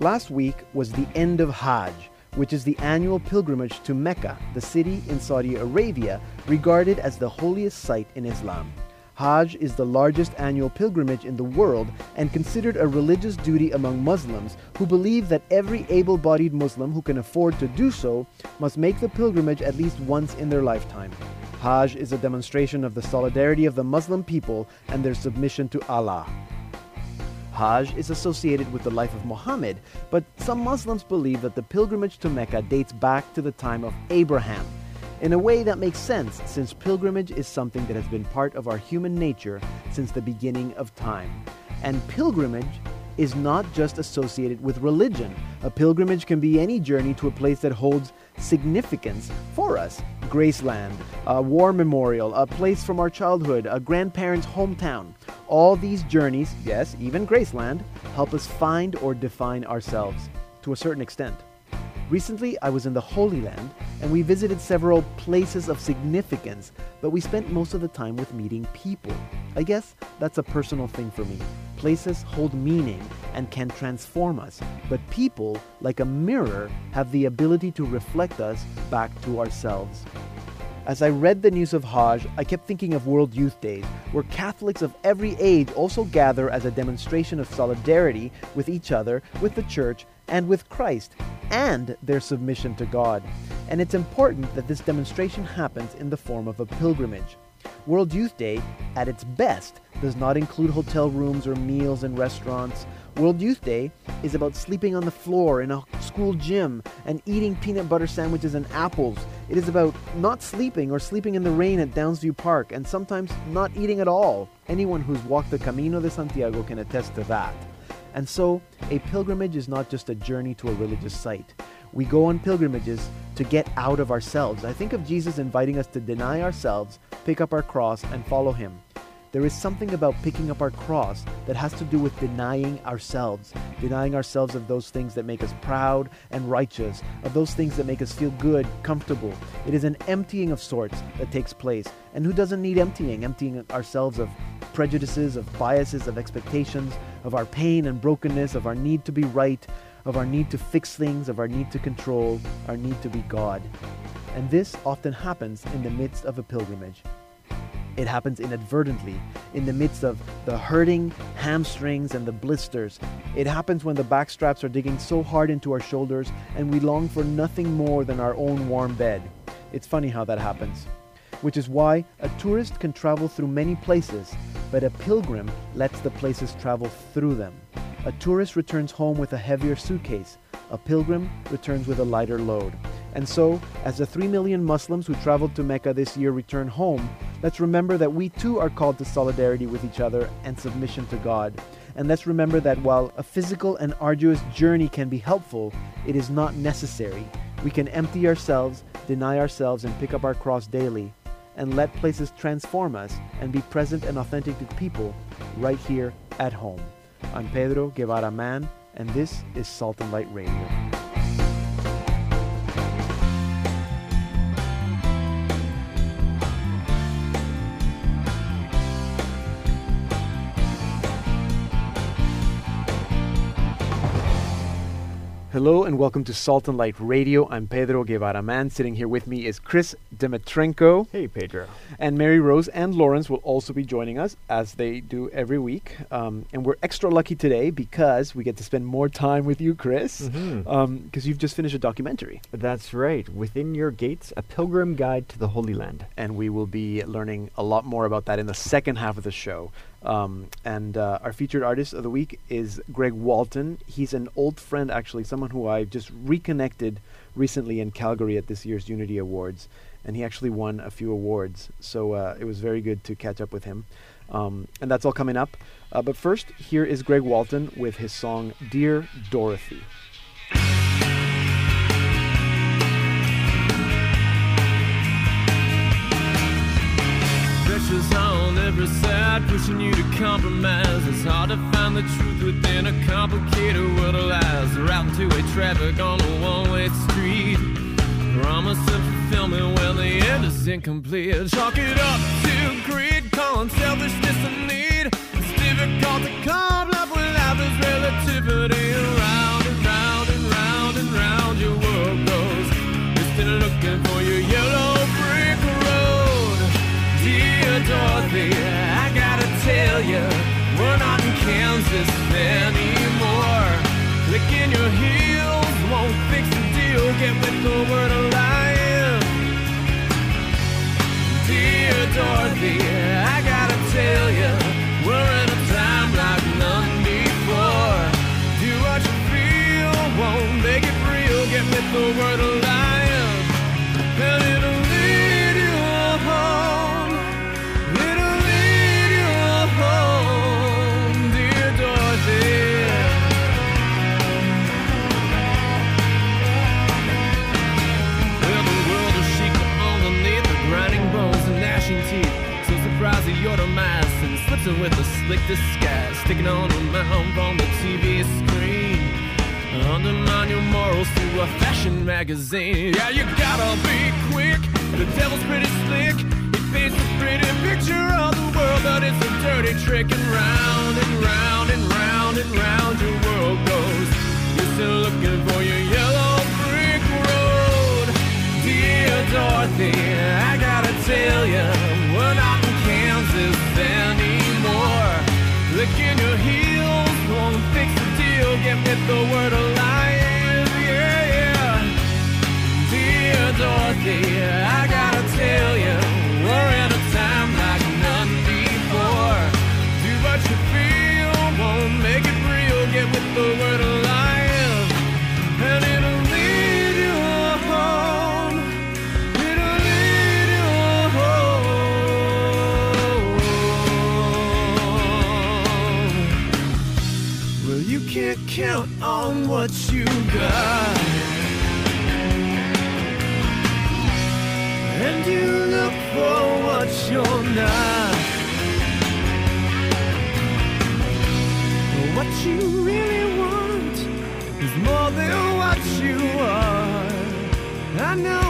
Last week was the end of Hajj, which is the annual pilgrimage to Mecca, the city in Saudi Arabia regarded as the holiest site in Islam. Hajj is the largest annual pilgrimage in the world and considered a religious duty among Muslims who believe that every able bodied Muslim who can afford to do so must make the pilgrimage at least once in their lifetime. Hajj is a demonstration of the solidarity of the Muslim people and their submission to Allah. Hajj is associated with the life of Muhammad, but some Muslims believe that the pilgrimage to Mecca dates back to the time of Abraham. In a way that makes sense, since pilgrimage is something that has been part of our human nature since the beginning of time. And pilgrimage is not just associated with religion. A pilgrimage can be any journey to a place that holds significance for us. Graceland, a war memorial, a place from our childhood, a grandparent's hometown. All these journeys, yes, even Graceland, help us find or define ourselves to a certain extent. Recently, I was in the Holy Land and we visited several places of significance, but we spent most of the time with meeting people. I guess that's a personal thing for me. Places hold meaning and can transform us, but people, like a mirror, have the ability to reflect us back to ourselves. As I read the news of Hajj, I kept thinking of World Youth Days, where Catholics of every age also gather as a demonstration of solidarity with each other, with the church, and with Christ, and their submission to God. And it's important that this demonstration happens in the form of a pilgrimage. World Youth Day, at its best, does not include hotel rooms or meals in restaurants. World Youth Day is about sleeping on the floor in a school gym and eating peanut butter sandwiches and apples. It is about not sleeping or sleeping in the rain at Downsview Park and sometimes not eating at all. Anyone who's walked the Camino de Santiago can attest to that. And so, a pilgrimage is not just a journey to a religious site. We go on pilgrimages to get out of ourselves. I think of Jesus inviting us to deny ourselves, pick up our cross, and follow him. There is something about picking up our cross that has to do with denying ourselves, denying ourselves of those things that make us proud and righteous, of those things that make us feel good, comfortable. It is an emptying of sorts that takes place. And who doesn't need emptying? Emptying ourselves of prejudices, of biases, of expectations, of our pain and brokenness, of our need to be right, of our need to fix things, of our need to control, our need to be God. And this often happens in the midst of a pilgrimage. It happens inadvertently, in the midst of the hurting hamstrings and the blisters. It happens when the back straps are digging so hard into our shoulders and we long for nothing more than our own warm bed. It's funny how that happens. Which is why a tourist can travel through many places, but a pilgrim lets the places travel through them. A tourist returns home with a heavier suitcase. A pilgrim returns with a lighter load. And so, as the 3 million Muslims who traveled to Mecca this year return home, let's remember that we too are called to solidarity with each other and submission to God. And let's remember that while a physical and arduous journey can be helpful, it is not necessary. We can empty ourselves, deny ourselves, and pick up our cross daily, and let places transform us and be present and authentic to people right here at home. I'm Pedro Guevara Mann, and this is Salt and Light Radio. Hello and welcome to Salt and Light Radio. I'm Pedro Guevara Mann. Sitting here with me is Chris Dmytrenko. Hey, Pedro. And Mary Rose and Lawrence will also be joining us as they do every week. Um, and we're extra lucky today because we get to spend more time with you, Chris, because Mhm. um, you've just finished a documentary. That's right. Within Your Gates, a pilgrim guide to the Holy Land. And we will be learning a lot more about that in the second half of the show. Um, and uh, our featured artist of the week is Greg Walton. He's an old friend, actually, someone who I just reconnected recently in Calgary at this year's Unity Awards. And he actually won a few awards. So uh, it was very good to catch up with him. Um, and that's all coming up. Uh, but first, here is Greg Walton with his song Dear Dorothy. voices on every side pushing you to compromise. It's hard to find the truth within a complicated world of lies. Routing two-way traffic on a one-way street. Promise and fulfillment when the end is incomplete. Chalk it up to greed, calling selfishness a need. It's difficult to come love when life relativity. Round and round and round and round your world goes. Just look Dorothy, I gotta tell you, we're not in Kansas anymore. Clicking your heels won't fix the deal. Get with the word in with a slick disguise, sticking on a mound on the TV screen. Undermine your morals through a fashion magazine. Yeah, you gotta be quick. The devil's pretty slick. He paints a pretty picture of the world, but it's a dirty trick. And round and round and round and round your world goes. You're still looking for your yellow brick road. Dear Dorothy, I gotta tell you, Licking your heels won't fix the deal. Get with the word alive, yeah, yeah. Dear Dorothy, I gotta what you got. And you look for what you're not. What you really want is more than what you are. I know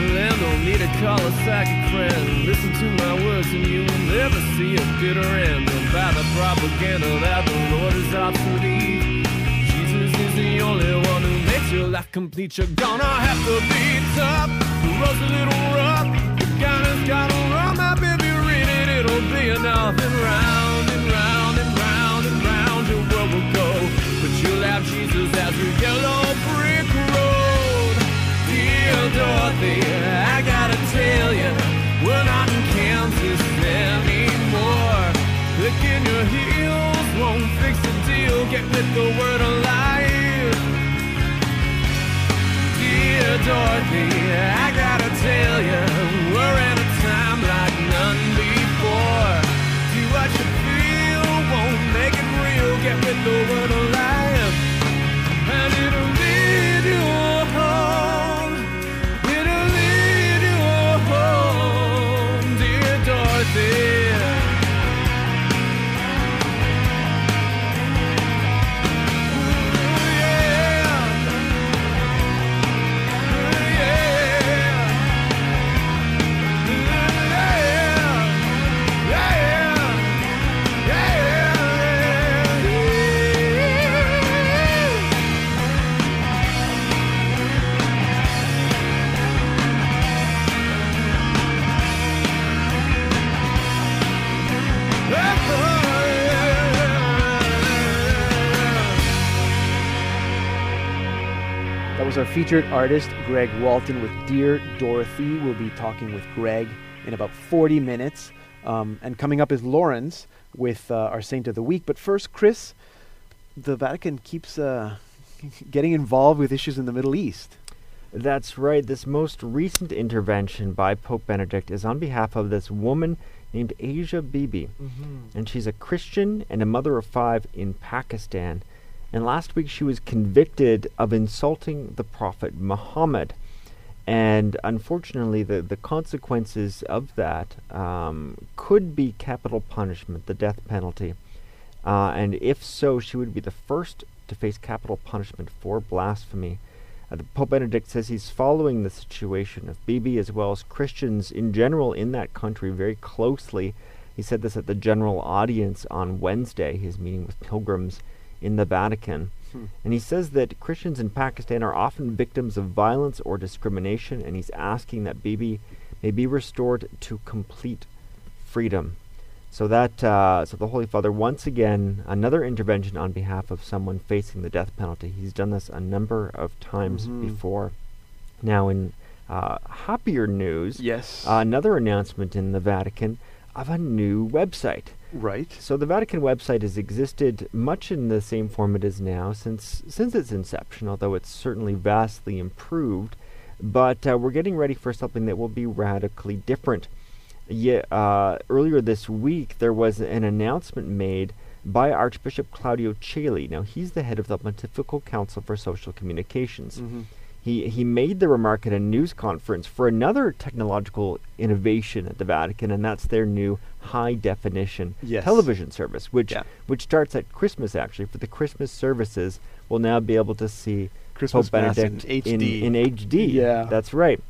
lend, don't need to call a psychic friend. Listen to my words and you will never see a bitter end. Don't buy the propaganda that the Lord is obsolete. Jesus is the only one who makes your life complete. You're gonna have to be tough, the road's a little rough. The gun has got to run, my baby, read it, it'll be enough. And round and round and round and round your world will go. But you'll have Jesus as your yellow brick. Dorothy, I gotta tell we're not in Kansas anymore. Heels won't fix the deal. Get with the word. Dear Dorothy, I gotta tell we're a time like none before. Do what you feel, won't make it real. Get with the word alive, Our featured artist, Greg Walton, with Dear Dorothy. We'll be talking with Greg in about 40 minutes. Um, and coming up is Lawrence with uh, our Saint of the Week. But first, Chris, the Vatican keeps uh, getting involved with issues in the Middle East. That's right. This most recent intervention by Pope Benedict is on behalf of this woman named Asia Bibi. And she's a Christian and a mother of five in Pakistan. And last week she was convicted of insulting the Prophet Muhammad. And unfortunately, the, the consequences of that um, could be capital punishment, the death penalty. Uh, and if so, she would be the first to face capital punishment for blasphemy. Uh, the Pope Benedict says he's following the situation of Bibi as well as Christians in general in that country very closely He said this at the general audience on Wednesday, his meeting with pilgrims in the Vatican. Hmm. And he says that Christians in Pakistan are often victims of violence or discrimination, and he's asking that Bibi may be restored to complete freedom. So that uh, so the Holy Father once again another intervention on behalf of someone facing the death penalty. He's done this a number of times Mhm. before. Now, in uh, happier news, Yes. uh, another announcement in the Vatican of a new website. Right. So the Vatican website has existed much in the same form it is now since since its inception, although it's certainly vastly improved. But uh, we're getting ready for something that will be radically different. Yeah, uh, earlier this week there was an announcement made by Archbishop Claudio Celli. Now he's the head of the Pontifical Council for Social Communications. Mm-hmm. He, he made the remark at a news conference for another technological innovation at the Vatican, and that's their new high definition Yes. television service, which Yeah. which starts at Christmas. Actually, for the Christmas services, we'll now be able to see Christmas Pope Mass in Benedict HD. in, HD. Yeah. that's right.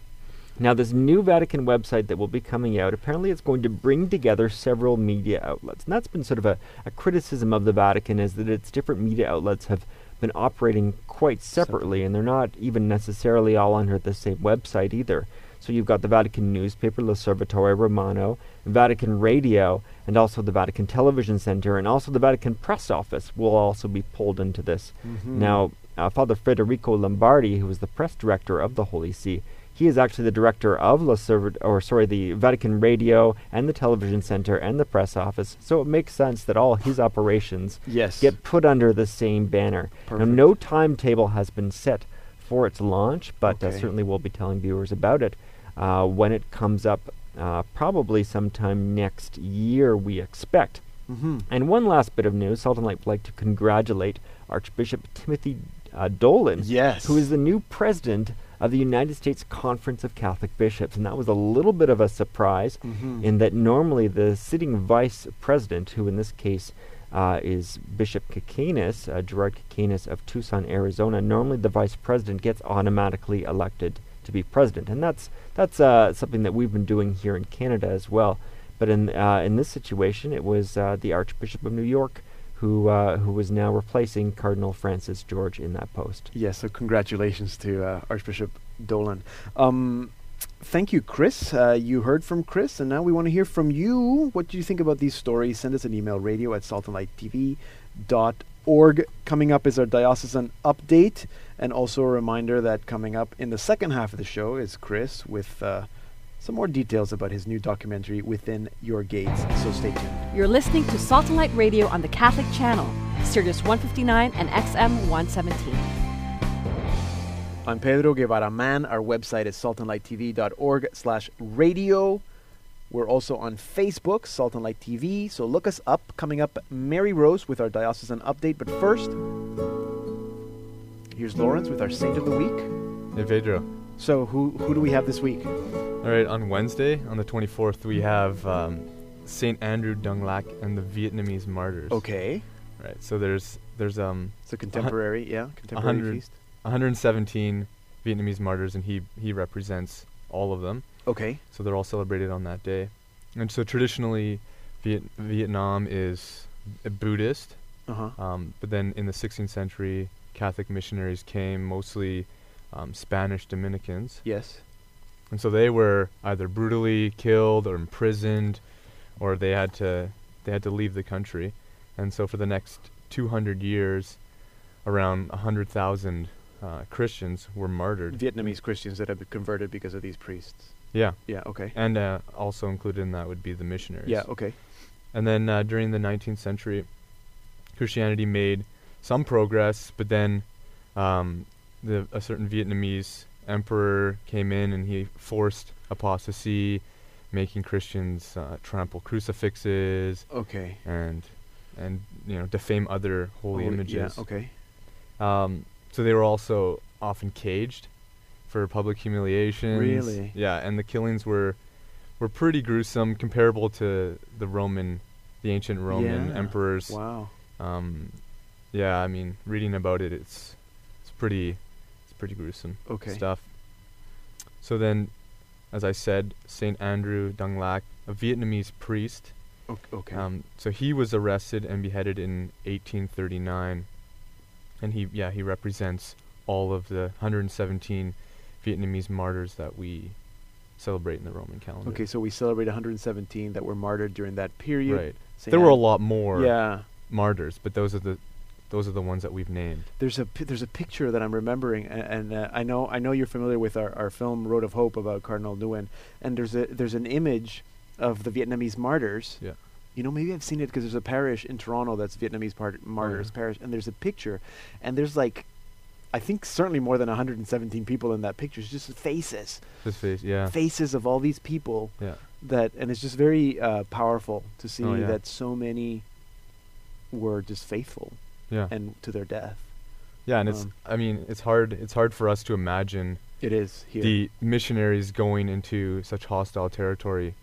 Now, this new Vatican website that will be coming out, apparently it's going to bring together several media outlets. And that's been sort of a, a criticism of the Vatican is that its different media outlets have been operating quite separately, and they're not even necessarily all under the same website either. So you've got the Vatican newspaper, L'Osservatore Romano, Vatican Radio, and also the Vatican Television Center, and also the Vatican Press Office will also be pulled into this. Mhm. Now, uh, Father Federico Lombardi, who was the press director of the Holy See, he is actually the director of La Serv- or sorry, the Vatican Radio and the Television Center and the press office. So it makes sense that all his operations Yes. get put under the same banner. Now, no timetable has been set for its launch, but uh, certainly we'll be telling viewers about it uh, when it comes up, uh, probably sometime next year, we expect. Mm-hmm. And one last bit of news Salt and Light would like to congratulate Archbishop Timothy uh, Dolan, Yes. who is the new president of the United States Conference of Catholic Bishops. And that was a little bit of a surprise Mhm. in that normally the sitting vice president, who in this case uh, is Bishop Kicanas, uh, Gerard Kicanas of Tucson, Arizona, normally the vice president gets automatically elected to be president. And that's, that's uh, something that we've been doing here in Canada as well. But in, uh, in this situation, it was uh, the Archbishop of New York who, uh, who was now replacing Cardinal Francis George in that post. Yes, so congratulations to uh, Archbishop Dolan. Um, thank you, Chris. Uh, you heard from Chris, and now we want to hear from you. What do you think about these stories? Send us an email, radio at saltandlighttv.org. Coming up is our diocesan update, and also a reminder that coming up in the second half of the show is Chris with uh, some more details about his new documentary, Within Your Gates. So stay tuned. You're listening to Salt and Light Radio on the Catholic Channel, Sirius 159 and XM 117. I'm Pedro Guevara Mann. Our website is saltandlighttv.org slash radio. We're also on Facebook, Salt and Light TV. So look us up. Coming up, Mary Rose with our diocesan update. But first, here's Lawrence with our Saint of the Week. Hey Pedro. So who who do we have this week? All right, on Wednesday, on the 24th, we have um, Saint Andrew Dung Lac and the Vietnamese martyrs. Okay, Right. So there's there's um it's a contemporary, yeah, contemporary hundred. feast. 117 Vietnamese martyrs, and he he represents all of them. Okay, So they're all celebrated on that day. And so traditionally, Viet- Vietnam is a Buddhist, uh huh. um, but then in the 16th century, Catholic missionaries came, mostly um, Spanish Dominicans. Yes. And so they were either brutally killed or imprisoned, or they had to they had to leave the country. And so for the next 200 years, around 100,000 uh, Christians were martyred. Vietnamese Christians that had been converted because of these priests. Yeah, Yeah. Okay. and uh, also included in that would be the missionaries. Yeah. Okay. And then uh, during the 19th century, Christianity made some progress, but then um, the, a certain Vietnamese emperor came in and he forced apostasy, making Christians uh, trample crucifixes Okay. and and you know defame other holy, Holy- images. Yeah. Okay. Um, so they were also often caged for public humiliations. Really? Yeah, and the killings were were pretty gruesome, comparable to the Roman, the ancient Roman Yeah. emperors. Wow. Um, yeah, I mean, reading about it, it's it's pretty pretty gruesome Okay. stuff. So then, as I said, Saint Andrew Dung Lac, a Vietnamese priest, okay. Um, so he was arrested and beheaded in 1839, and he yeah he represents all of the 117 Vietnamese martyrs that we celebrate in the Roman calendar. okay, so we celebrate 117 that were martyred during that period. right. Saint There were a lot more Yeah. martyrs, but those are the those are the ones that we've named. There's a there's a picture that I'm remembering, and, and uh, I know I know you're familiar with our, our film Road of Hope about Cardinal Nguyen, and there's a there's an image of the Vietnamese martyrs. Yeah. You know, maybe I've seen it because there's a parish in Toronto that's Vietnamese part- martyrs parish, and there's a picture, and there's like, I think certainly more than 117 people in that picture. It's just faces, His face, yeah, faces of all these people yeah, that, and it's just very uh, powerful to see Oh, yeah. that so many were just faithful yeah, and to their death. yeah. And it's um, I mean it's hard it's hard for us to imagine It is here. the missionaries going into such hostile territory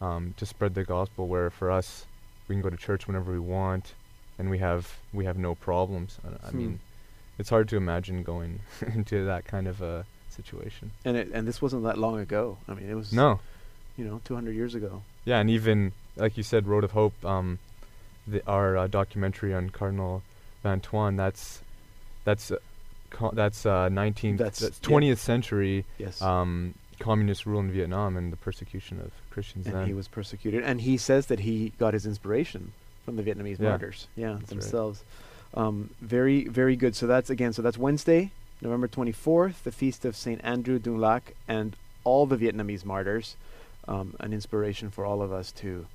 um, to spread the gospel where for us we can go to church whenever we want and we have we have no problems I, I Hmm. mean it's hard to imagine going into that kind of a situation and it, and this wasn't that long ago. I mean, it was no you know 200 years ago. yeah and even like you said road of hope um, the, our uh, documentary on cardinal Thuan that's that's uh, co- that's uh, 19th That's- that's, yeah. 20th century Yes. um, communist rule in Vietnam and the persecution of Christians and then. he was persecuted, and he says that he got his inspiration from the Vietnamese Yeah. martyrs. Yeah, That's right. themselves. Um, very very good. So that's again. So that's Wednesday, November 24th, the feast of Saint Andrew Dung Lac, and all the Vietnamese martyrs. Um, an inspiration for all of us to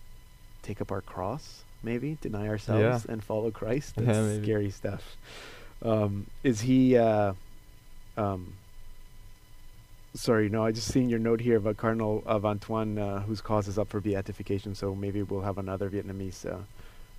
take up our cross, maybe deny ourselves and follow Christ. Yeah, That's maybe. scary stuff. Um, is he? Uh, um, sorry, no. I just seen your note here about Cardinal of Antoine, uh, whose cause is up for beatification. So maybe we'll have another Vietnamese uh,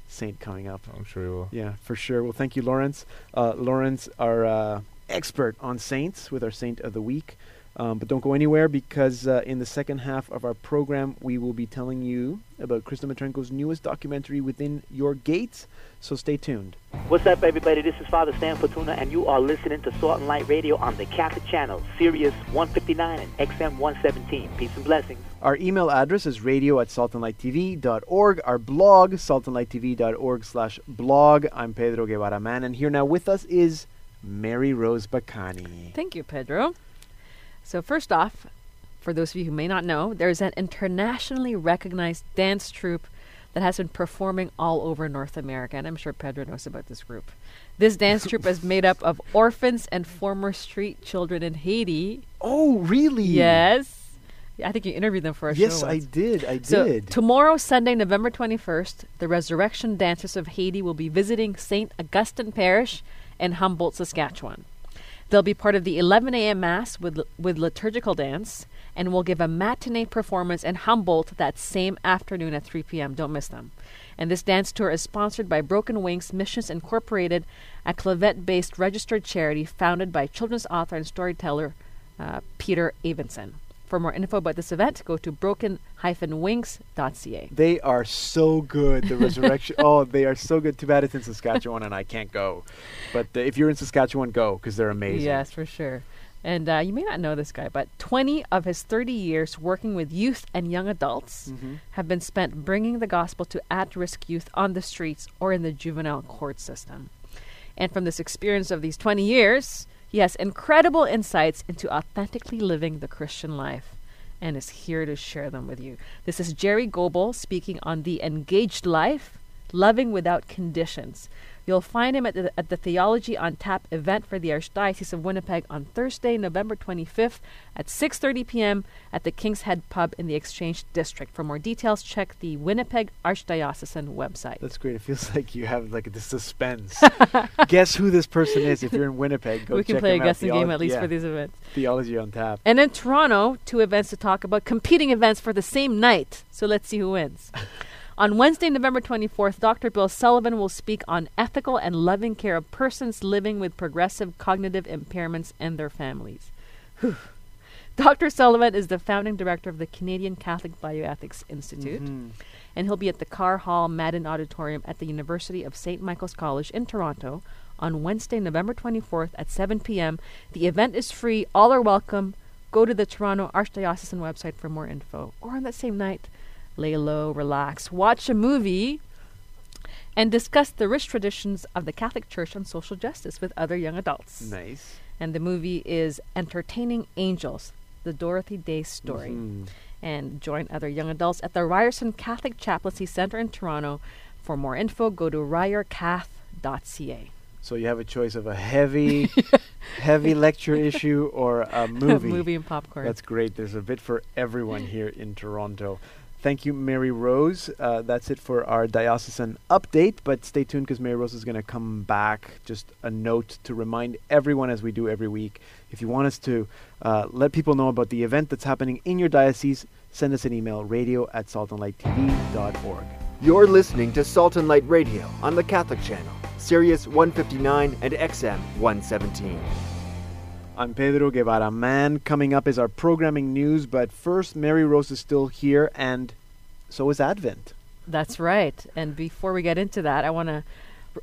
saint coming up. I'm sure he will. Yeah, for sure. Well, thank you, Lawrence. Uh, Lawrence, our uh, expert on saints, with our saint of the week. Um, but don't go anywhere because uh, in the second half of our program, we will be telling you about Chris Dmytrenko's newest documentary, Within Your Gates. So stay tuned. What's up, everybody? This is Father Stan Fortuna, and you are listening to Salt and Light Radio on the Catholic Channel, Sirius 159 and XM 117. Peace and blessings. Our email address is radio at saltandlighttv.org. Our blog, saltandlighttv.org slash blog. I'm Pedro Guevara Mann, and here now with us is Mary Rose Bacani. Thank you, Pedro. So, first off, for those of you who may not know, there's an internationally recognized dance troupe that has been performing all over North America, and I'm sure Pedro knows about this group. This dance troupe is made up of orphans and former street children in Haiti. Oh, really? Yes. I think you interviewed them for a Yes, show. I did. I So did. tomorrow, Sunday, November 21st, the Resurrection Dancers of Haiti will be visiting St. Augustine Parish in Humboldt, Saskatchewan. They'll be part of the 11 a.m. Mass with, with liturgical dance and will give a matinee performance in Humboldt that same afternoon at 3 p.m. Don't miss them. And this dance tour is sponsored by Broken Wings Missions Incorporated, a Clavet based registered charity founded by children's author and storyteller uh, Peter Avenson. For more info about this event, go to broken-wings.ca. They are so good. The resurrection. oh, they are so good. Too bad it's in Saskatchewan and I can't go. But uh, if you're in Saskatchewan, go because they're amazing. Yes, for sure. And uh, you may not know this guy, but 20 of his 30 years working with youth and young adults Mhm. have been spent bringing the gospel to at risk youth on the streets or in the juvenile court system. And from this experience of these 20 years, has incredible insights into authentically living the Christian life and is here to share them with you. This is Jerry Goebel speaking on the engaged life, loving without conditions. You'll find him at the, at the Theology on Tap event for the Archdiocese of Winnipeg on Thursday, November 25th at 6:30 p.m. at the King's Head Pub in the Exchange District. For more details, check the Winnipeg Archdiocesan website. That's great. It feels like you have like the suspense. Guess who this person is? If you're in Winnipeg, go we can check play a guessing game at least yeah, for these events. Theology on tap. And in Toronto, two events to talk about competing events for the same night. So let's see who wins. on Wednesday, November 24th, Dr. Bill Sullivan will speak on ethical and loving care of persons living with progressive cognitive impairments and their families. Whew. Dr. Sullivan is the founding director of the Canadian Catholic Bioethics Institute, Mhm. and he'll be at the Carr Hall Madden Auditorium at the University of St. Michael's College in Toronto on Wednesday, November 24th at 7 p.m. The event is free, all are welcome. Go to the Toronto Archdiocesan website for more info. Or on that same night, lay low, relax, watch a movie, and discuss the rich traditions of the Catholic Church on social justice with other young adults. Nice. And the movie is Entertaining Angels, the Dorothy Day story. Mhm. And join other young adults at the Ryerson Catholic Chaplaincy Center in Toronto. For more info, go to ryercath.ca. So you have a choice of a heavy, heavy lecture issue or a movie. movie and popcorn. That's great. There's a bit for everyone here in Toronto. Thank you, Mary Rose. Uh, that's it for our diocesan update. But stay tuned because Mary Rose is going to come back. Just a note to remind everyone, as we do every week, if you want us to uh, let people know about the event that's happening in your diocese, send us an email radio at saltandlighttv.org. You're listening to Salt and Light Radio on the Catholic Channel, Sirius 159 and XM 117. I'm Pedro Guevara. Mann, coming up is our programming news, but first, Mary Rose is still here, and so is Advent. That's right. And before we get into that, I want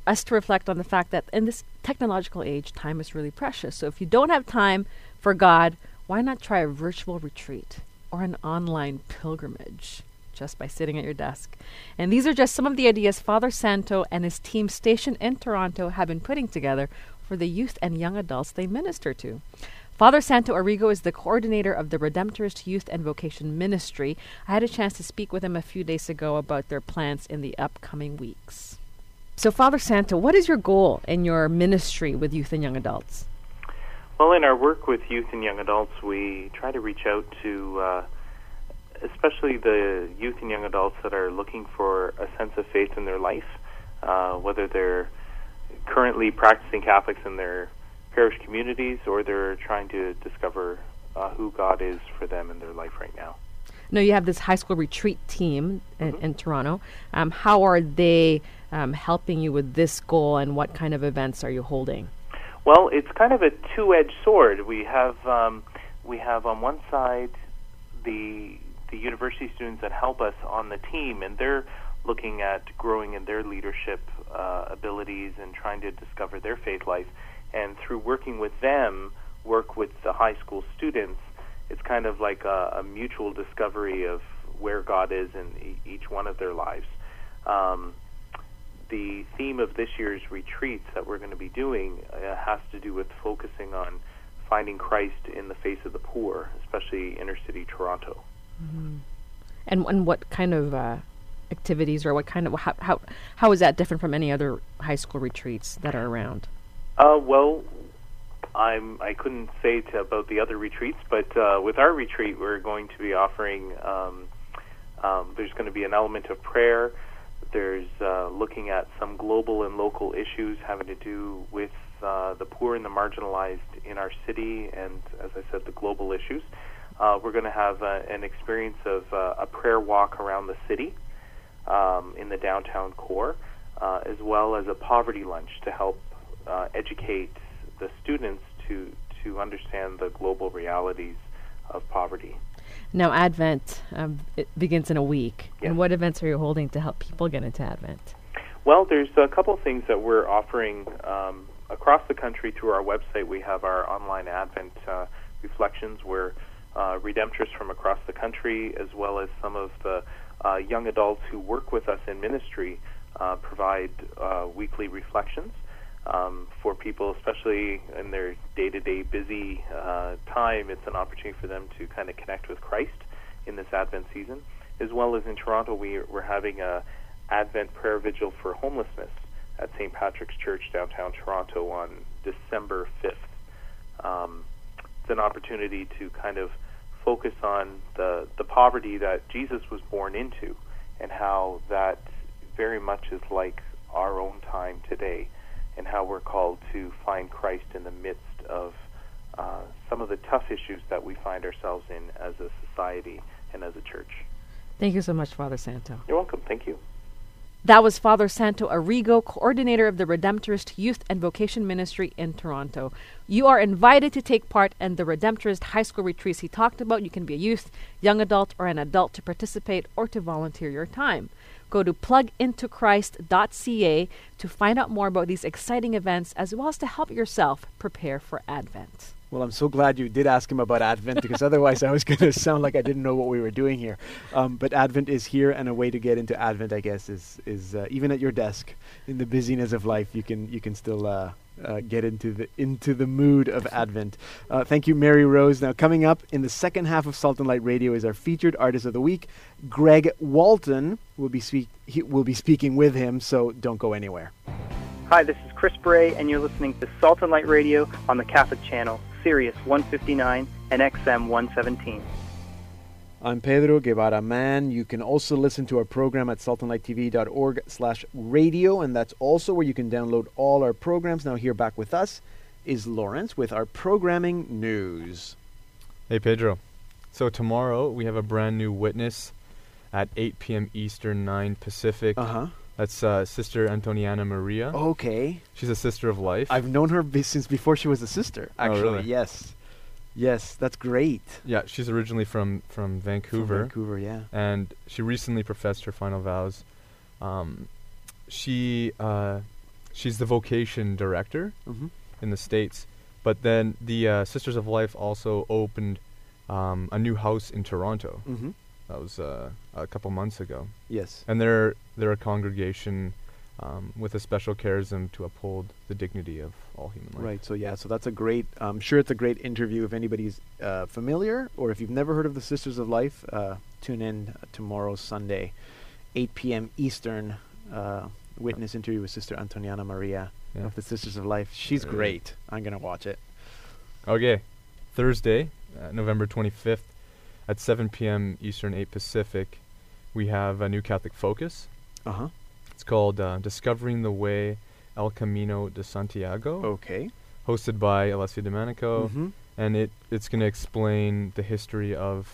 us to reflect on the fact that in this technological age, time is really precious. So if you don't have time for God, why not try a virtual retreat or an online pilgrimage? Just by sitting at your desk. And these are just some of the ideas Father Santo and his team stationed in Toronto have been putting together for the youth and young adults they minister to. Father Santo Arrigo is the coordinator of the Redemptorist Youth and Vocation Ministry. I had a chance to speak with him a few days ago about their plans in the upcoming weeks. So, Father Santo, what is your goal in your ministry with youth and young adults? Well, in our work with youth and young adults, we try to reach out to uh, especially the youth and young adults that are looking for a sense of faith in their life, uh, whether they're currently practicing Catholics in their parish communities or they're trying to discover uh, who God is for them in their life right now. Now, you have this high school retreat team in, in Toronto. Um, how are they um, helping you with this goal, and what kind of events are you holding? Well, it's kind of a two-edged sword. We have um, we have on one side the the university students that help us on the team, and they're looking at growing in their leadership uh, abilities and trying to discover their faith life. And through working with them, work with the high school students. It's kind of like a, a mutual discovery of where God is in e- each one of their lives. Um, the theme of this year's retreats that we're going to be doing uh, has to do with focusing on finding Christ in the face of the poor, especially inner city Toronto. And, and what kind of uh, activities, or what kind of how, how how is that different from any other high school retreats that are around? Uh, well, I'm I couldn't say about the other retreats, but uh, with our retreat, we're going to be offering. Um, um, there's going to be an element of prayer. There's uh, looking at some global and local issues having to do with uh, the poor and the marginalized in our city, and as I said, the global issues. Uh, we're going to have uh, an experience of uh, a prayer walk around the city um, in the downtown core, uh, as well as a poverty lunch to help uh, educate the students to to understand the global realities of poverty. Now, Advent um, it begins in a week. Yeah. And what events are you holding to help people get into Advent? Well, there's a couple of things that we're offering um, across the country through our website. We have our online Advent uh, reflections where uh, redemptorists from across the country, as well as some of the uh, young adults who work with us in ministry, uh, provide uh, weekly reflections um, for people, especially in their day-to-day busy uh, time. It's an opportunity for them to kind of connect with Christ in this Advent season, as well as in Toronto, we, we're having a Advent prayer vigil for homelessness at St. Patrick's Church downtown Toronto on December 5th. Um, it's an opportunity to kind of focus on the, the poverty that Jesus was born into and how that very much is like our own time today and how we're called to find Christ in the midst of uh, some of the tough issues that we find ourselves in as a society and as a church. Thank you so much, Father Santo. You're welcome. Thank you. That was Father Santo Arrigo, coordinator of the Redemptorist Youth and Vocation Ministry in Toronto. You are invited to take part in the Redemptorist high school retreats he talked about. You can be a youth, young adult, or an adult to participate or to volunteer your time. Go to plugintochrist.ca to find out more about these exciting events as well as to help yourself prepare for Advent. Well, I'm so glad you did ask him about Advent because otherwise I was going to sound like I didn't know what we were doing here. Um, but Advent is here, and a way to get into Advent, I guess, is is uh, even at your desk in the busyness of life, you can you can still. Uh, uh, get into the into the mood of Advent. Uh, thank you, Mary Rose. Now, coming up in the second half of Salt and Light Radio is our featured artist of the week, Greg Walton. Will be speak he will be speaking with him, so don't go anywhere. Hi, this is Chris Bray, and you're listening to Salt and Light Radio on the Catholic Channel, Sirius 159 and XM 117. I'm Pedro Guevara Mann. You can also listen to our program at saltandlighttv.org slash radio, and that's also where you can download all our programs. Now here back with us is Lawrence with our programming news. Hey, Pedro. So tomorrow we have a brand new witness at 8 p.m. Eastern, 9 Pacific. Uh-huh. That's uh, Sister Antoniana Maria. Okay. She's a sister of life. I've known her since before she was a sister, Oh, actually. really? Yes. Yes, that's great. yeah, she's originally from from From Vancouver, Vancouver, yeah. and she recently professed her final vows. Um, she uh, she's the vocation director Mm-hmm. in the states, but then the uh, Sisters of Life also opened um, a new house in Toronto. Mm-hmm. That was uh, a couple months ago, Yes. and they're they're a congregation um, with a special charism to uphold the dignity of all human life. Right. So yeah. So that's a great. I'm sure it's a great interview. If anybody's uh, familiar, or if you've never heard of the Sisters of Life, uh, tune in tomorrow, Sunday, 8 p.m. Eastern. Uh, witness interview with Sister Antoniana Maria Yeah. of the Sisters of Life. She's great. I'm gonna watch it. Okay, Thursday, uh, November 25th, at 7 p.m. Eastern, 8 Pacific, we have a new Catholic focus. Uh huh. It's called uh, "Discovering the Way: El Camino de Santiago," Okay. hosted by Alessio Domenico, Mm-hmm. and it it's going to explain the history of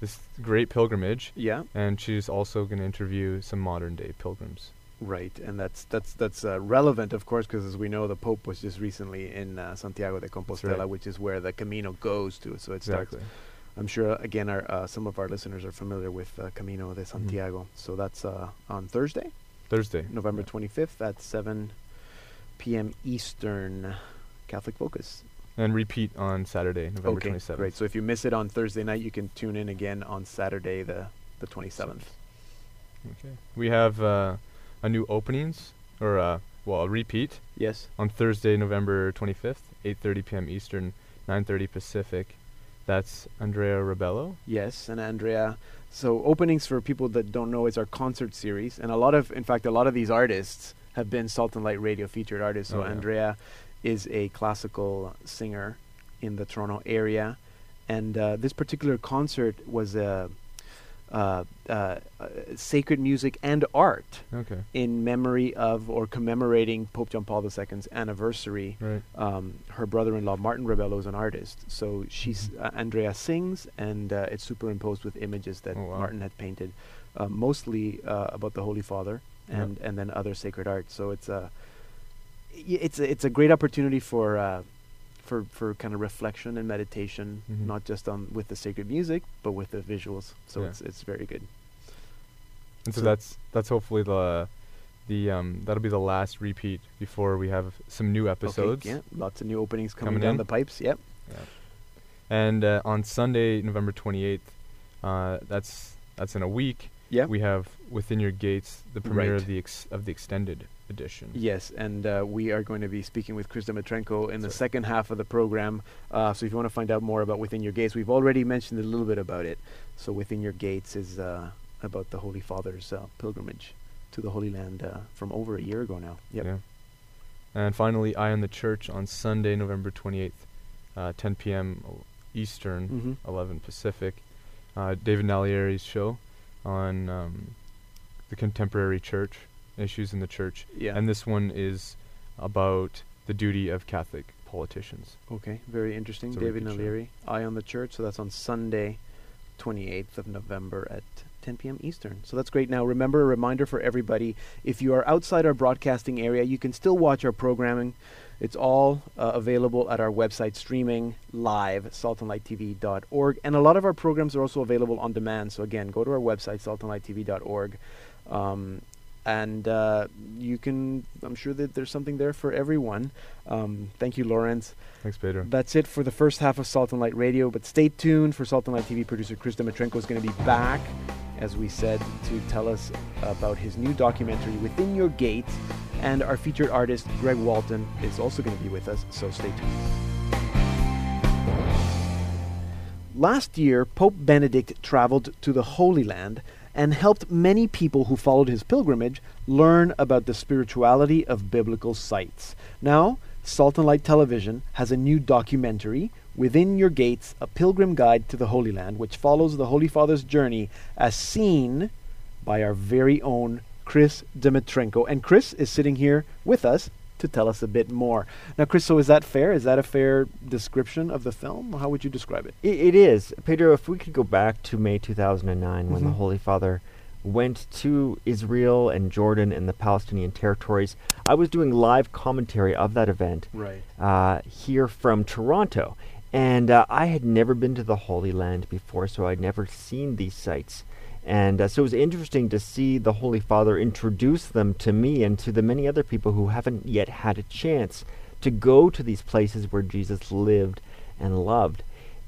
this great pilgrimage, Yeah. and she's also going to interview some modern day pilgrims. Right, and that's that's that's uh, relevant, of course, because as we know, the Pope was just recently in uh, Santiago de Compostela, right. which is where the Camino goes to. So it starts. I'm sure again, our uh, some of our listeners are familiar with uh, Camino de Santiago. So that's uh, on Thursday, Thursday, November Yeah. 25th at 7 p.m. Eastern. Catholic Focus. and repeat on Saturday, November okay, 27th. great. So if you miss it on Thursday night, you can tune in again on Saturday, the the 27th. Okay. We have uh, a new openings, or uh, well, a repeat Yes. on Thursday, November 25th, 8:30 p.m. Eastern, 9:30 Pacific. That's Andrea Rebello. Yes, and Andrea. So openings for people that don't know is our concert series, and a lot of, in fact, a lot of these artists have been Salt and Light Radio featured artists. So Oh, yeah. Andrea is a classical singer in the Toronto area, and uh, this particular concert was a. Uh, uh, uh, sacred music and art Okay. in memory of or commemorating Pope John Paul II's anniversary Right. um, her brother-in-law Martin Rebello is an artist, so she's Mm-hmm. uh, Andrea sings, and uh, it's superimposed with images that Oh, wow. Martin had painted, mostly uh, about the Holy Father and and then other sacred art. So it's a y- it's a, it's a great opportunity for. For, for kind of reflection and meditation, Mhm. not just on with the sacred music, but with the visuals. So Yeah. it's it's very good. And so, So- that's that's hopefully the the um that'll be the last repeat before we have some new episodes. Okay, yeah, lots of new openings coming, Coming down in. the pipes. Yep. And uh, on Sunday, November 28th, uh, that's that's in a week. Yeah. We have Within Your Gates, the premiere Right. of the ex- of the extended edition. Yes, and uh, we are going to be speaking with Chris Dmytrenko in the right. second half of the program. Uh, so if you want to find out more about Within Your Gates, we've already mentioned a little bit about it. So Within Your Gates is uh, about the Holy Father's uh, pilgrimage to the Holy Land uh, from over a year ago now. Yep. Yeah. And finally, Eye on the Church on Sunday, November 28th, uh, 10 p.m. Eastern, Mm-hmm. 11 Pacific. Uh, David Naglieri's show on um, the contemporary church, issues in the church. Yeah. And this one is about the duty of Catholic politicians. okay, very interesting. A David. Naglieri, Eye on the Church. So that's on Sunday, 28th of November at 10 p.m. Eastern. So that's great. Now, remember a reminder for everybody if you are outside our broadcasting area, you can still watch our programming. It's all uh, available at our website, streaming live, saltandlighttv.org. And a lot of our programs are also available on demand. So, again, go to our website, saltandlighttv.org. Um, and uh, you can. I'm sure that there's something there for everyone. Um, thank you, Lawrence. Thanks, Pedro. That's it for the first half of Salt and Light Radio. But stay tuned for Salt and Light TV producer Chris Dmytrenko is going to be back, as we said, to tell us about his new documentary, Within Your Gates. And our featured artist, Greg Walton, is also going to be with us, so stay tuned. Last year, Pope Benedict traveled to the Holy Land and helped many people who followed his pilgrimage learn about the spirituality of biblical sites. Now, Salt and Light Television has a new documentary, Within Your Gates A Pilgrim Guide to the Holy Land, which follows the Holy Father's journey as seen by our very own Chris Dmytrenko. And Chris is sitting here with us to tell us a bit more. Now, Chris, so is that fair? Is that a fair description of the film? How would you describe it? It, it is. Pedro, if we could go back to May 2009 when the Mhm. Holy Father went to Israel and Jordan and the Palestinian territories, I was doing live commentary of that event Right. uh, here from Toronto. And uh, I had never been to the Holy Land before, so I'd never seen these sites. And uh, so it was interesting to see the Holy Father introduce them to me and to the many other people who haven't yet had a chance to go to these places where Jesus lived and loved.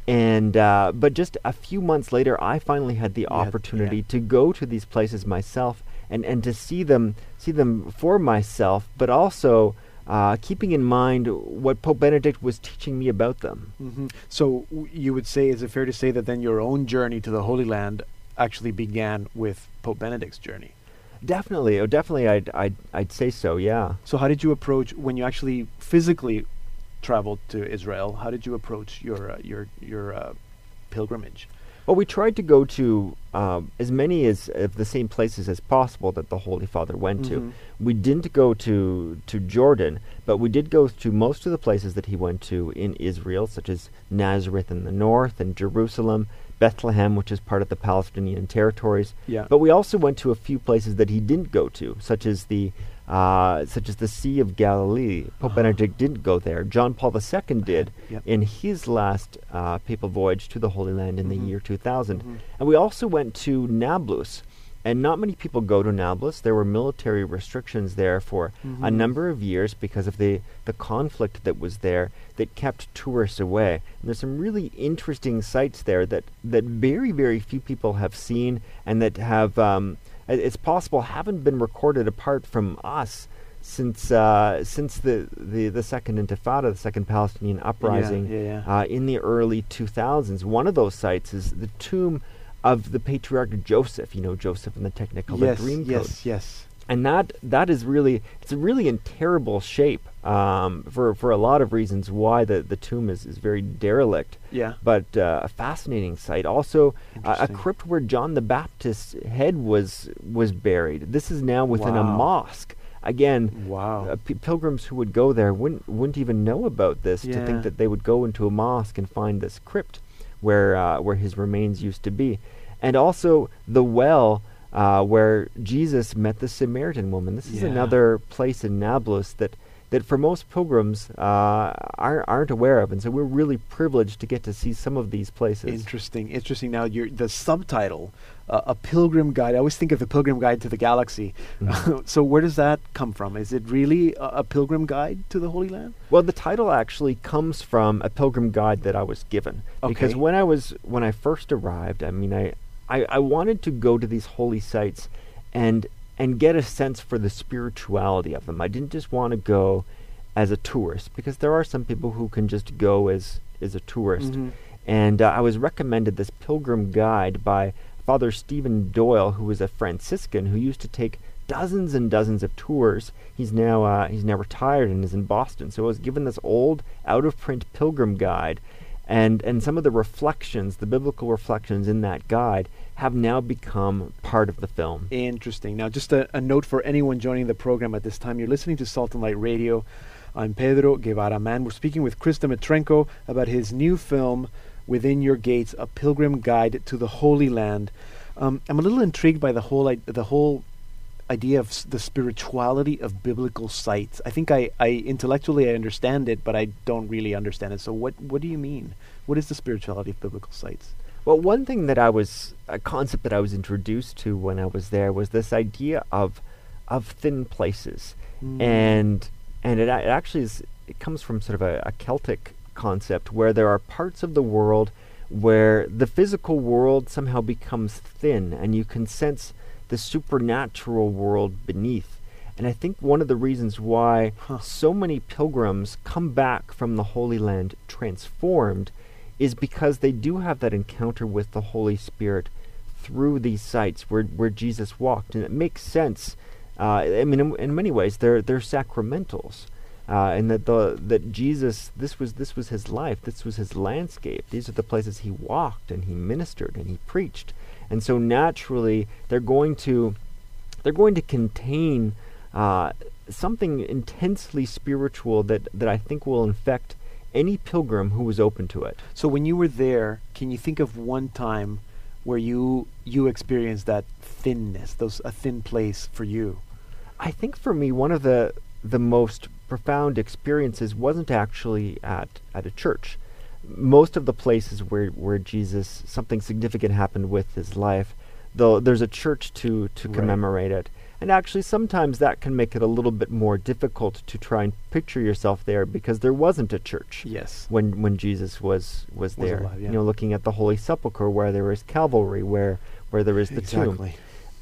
And uh, but just a few months later, I finally had the had- opportunity yeah. to go to these places myself and, and to see them see them for myself, but also uh, keeping in mind what Pope Benedict was teaching me about them. hmm So w- you would say, is it fair to say that then your own journey to the Holy Land actually began with Pope Benedict's journey? Definitely, oh, definitely, I'd, I'd, I'd say so. Yeah. So how did you approach when you actually physically traveled to Israel? How did you approach your uh, your your uh, pilgrimage? Well, we tried to go to um, as many as of the same places as possible that the Holy Father went Mhm. to. We didn't go to to Jordan, but we did go to most of the places that he went to in Israel, such as Nazareth in the north and Jerusalem, Bethlehem, which is part of the Palestinian territories. Yeah. But we also went to a few places that he didn't go to, such as the uh, such as the Sea of Galilee. Pope Benedict didn't go there. John Paul II did Yep. in his last uh, papal voyage to the Holy Land in Mhm. the year 2000. Mhm. And we also went to Nablus. And not many people go to Nablus. There were military restrictions there for a Mhm. number of years because of the, the conflict that was there that kept tourists away. And there's some really interesting sites there that, that very, very few people have seen and that have, um, it's possible, haven't been recorded apart from us since uh, since the, the, the second Intifada, the second Palestinian uprising yeah, yeah. Uh, in the early 2000s. One of those sites is the tomb of the patriarch Joseph. You know Joseph in the Technicolor yes, Dreamcoat, yes, yes. and that that is really it's really in terrible shape um, for for a lot of reasons. Why the the tomb is is very derelict Yeah. but uh, a fascinating site. Also, a, a crypt where John the Baptist's head was was buried. This is now within a mosque. Again, Wow. uh, p- pilgrims who would go there wouldn't wouldn't even know about this to think that they would go into a mosque and find this crypt where uh, where his remains used to be, and also the well. Uh, where Jesus met the Samaritan woman. This is Yeah. another place in Nablus that, that for most pilgrims uh, aren't, aren't aware of, and so we're really privileged to get to see some of these places. Interesting, interesting. Now, the subtitle, uh, a pilgrim guide. I always think of the pilgrim guide to the galaxy. Mhm. so, where does that come from? Is it really a, a pilgrim guide to the Holy Land? Well, the title actually comes from a pilgrim guide that I was given. okay. Because when I was when I first arrived, I mean, I, I, I wanted to go to these holy sites and and get a sense for the spirituality of them. I didn't just want to go as a tourist because there are some people who can just go as as a tourist. Mhm. And uh, I was recommended this pilgrim guide by Father Stephen Doyle, who was a Franciscan who used to take dozens and dozens of tours. He's now uh, he's now retired and is in Boston. So I was given this old, out of print pilgrim guide, and and some of the reflections, the biblical reflections in that guide, have now become part of the film. Interesting. Now, just a, a note for anyone joining the program at this time: you're listening to Salt and Light Radio. I'm Pedro Guevara Mann. We're speaking with Chris Dmytrenko about his new film, "Within Your Gates: A Pilgrim Guide to the Holy Land." Um, I'm a little intrigued by the whole I- the whole idea of s- the spirituality of biblical sites. I think I, I intellectually I understand it, but I don't really understand it. So, what what do you mean? What is the spirituality of biblical sites? Well, one thing that I was, a concept that I was introduced to when I was there was this idea of, of thin places, Mm. and and it, it actually is it comes from sort of a, a Celtic concept where there are parts of the world where the physical world somehow becomes thin, and you can sense the supernatural world beneath. And I think one of the reasons why Huh. so many pilgrims come back from the Holy Land transformed is because they do have that encounter with the Holy Spirit through these sites where, where Jesus walked. And it makes sense. Uh, I mean, in, in many ways, they're, they're sacramentals. Uh, and that the that Jesus this was this was his life this was his landscape these are the places he walked and he ministered and he preached and so naturally they're going to they're going to contain uh, something intensely spiritual that, that I think will infect any pilgrim who was open to it. So when you were there, can you think of one time where you you experienced that thinness, those a thin place for you? I think for me, one of the the most profound experiences wasn't actually at, at a church. Most of the places where, where Jesus something significant happened with his life, though there's a church to to Right. commemorate it. And actually, sometimes that can make it a little bit more difficult to try and picture yourself there because there wasn't a church. Yes. when when Jesus was was Was there. alive, yeah. You know, looking at the Holy Sepulchre where there is Calvary, where where there is the exactly.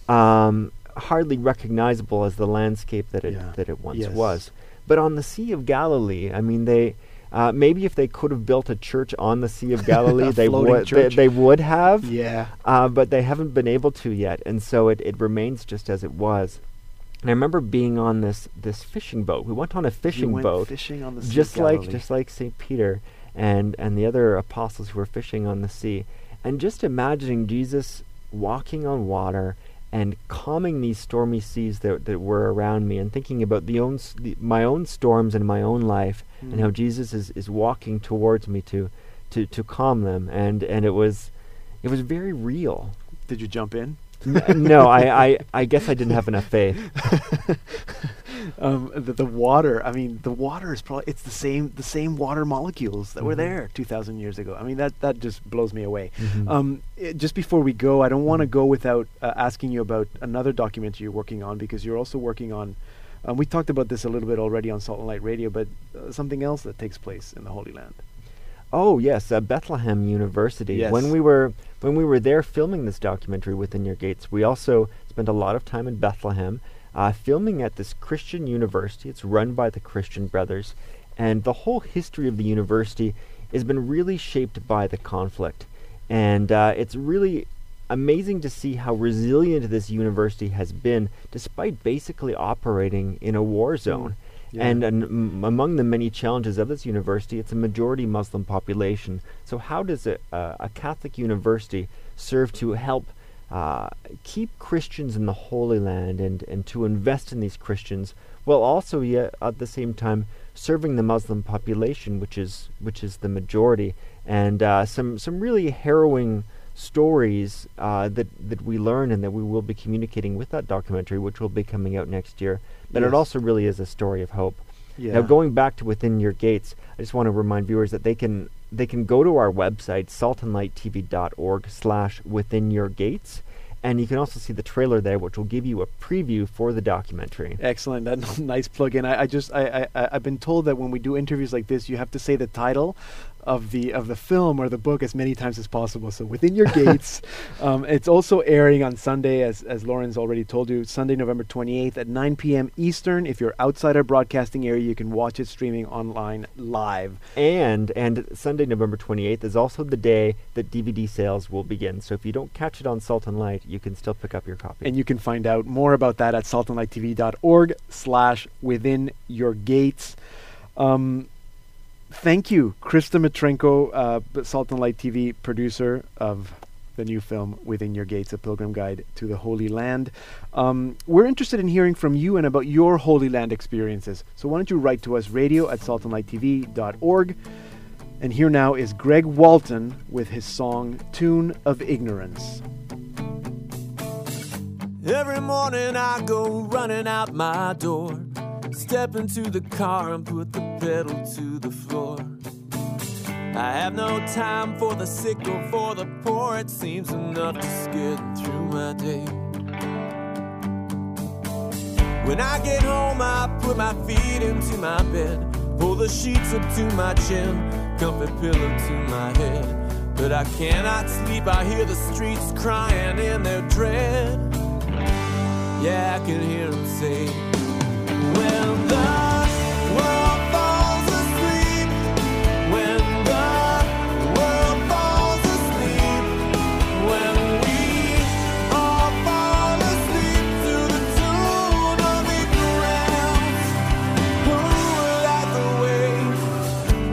tomb. Um, hardly recognizable as the landscape that it Yeah. that it once Yes. was. But on the Sea of Galilee, I mean, they uh, maybe if they could have built a church on the Sea of Galilee, they would they, they would have. Yeah. Uh, but they haven't been able to yet, and so it, it remains just as it was. And I remember being on this this fishing boat. We went on a fishing boat fishing on the sea of just like just like Saint Peter and and the other apostles who were fishing on the sea, and just imagining Jesus walking on water and calming these stormy seas that that were around me, and thinking about the own the, my own storms in my own life, and how Mm. Jesus is, is walking towards me to to to calm them, and and it was it was very real. Did you jump in? No, I, I I guess I didn't have enough faith. um, the, the water. I mean, the water is probably it's the same the same water molecules that were Mhm. there two thousand years ago. I mean, that that just blows me away. Mhm. Um, i- just before we go, I don't want to Mhm. go without uh, asking you about another documentary you're working on because you're also working on. Um, we talked about this a little bit already on Salt and Light Radio, but uh, something else that takes place in the Holy Land. Oh yes, uh, Bethlehem University. Yes. When we were when we were there filming this documentary within your gates, we also spent a lot of time in Bethlehem, uh, filming at this Christian university. It's run by the Christian Brothers, and the whole history of the university has been really shaped by the conflict, and uh, it's really amazing to see how resilient this university has been, despite basically operating in a war zone. Yeah. And an, m- among the many challenges of this university, it's a majority Muslim population. So, how does a, uh, a Catholic university serve to help uh, keep Christians in the Holy Land and, and to invest in these Christians, while also yet at the same time serving the Muslim population, which is which is the majority, and uh, some some really harrowing stories uh, that that we learn and that we will be communicating with that documentary, which will be coming out next year. But Yes. it also really is a story of hope. Yeah. Now, going back to within your gates, I just want to remind viewers that they can they can go to our website saltandlighttv.org slash within your gates, and you can also see the trailer there, which will give you a preview for the documentary. Excellent. That nice plug in. I, I just I, I I've been told that when we do interviews like this, you have to say the title of the of the film or the book as many times as possible. So within your gates, um, it's also airing on Sunday, as as Lauren's already told you, Sunday, November twenty eighth at nine p.m. Eastern. If you're outside our broadcasting area, you can watch it streaming online live. And and Sunday, November 28th is also the day that DVD sales will begin. So if you don't catch it on Salt and Light, you can still pick up your copy. And you can find out more about that at saltandlighttv.org slash within your gates. Um, thank you, Chris Dmytrenko, uh, Salt and Light TV producer of the new film Within Your Gates, A Pilgrim Guide to the Holy Land. Um, we're interested in hearing from you and about your Holy Land experiences. So why don't you write to us, radio at saltandlighttv.org. And here now is Greg Walton with his song Tune of Ignorance. Every morning I go running out my door. Step into the car and put the pedal to the floor. I have no time for the sick or for the poor. It seems enough to get through my day. When I get home, I put my feet into my bed, pull the sheets up to my chin, comfy pillow to my head. But I cannot sleep, I hear the streets crying in their dread. Yeah, I can hear them say,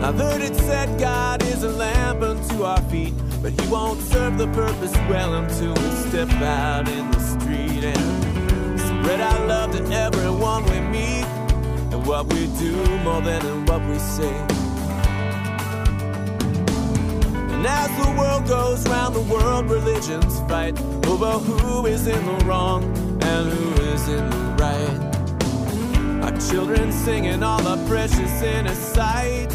I've heard it said God is a lamp unto our feet, but He won't serve the purpose well until we step out in the spread our love to everyone we meet, and what we do more than what we say. And as the world goes round the world, religions fight over who is in the wrong and who is in the right. Our children singing all our precious in sight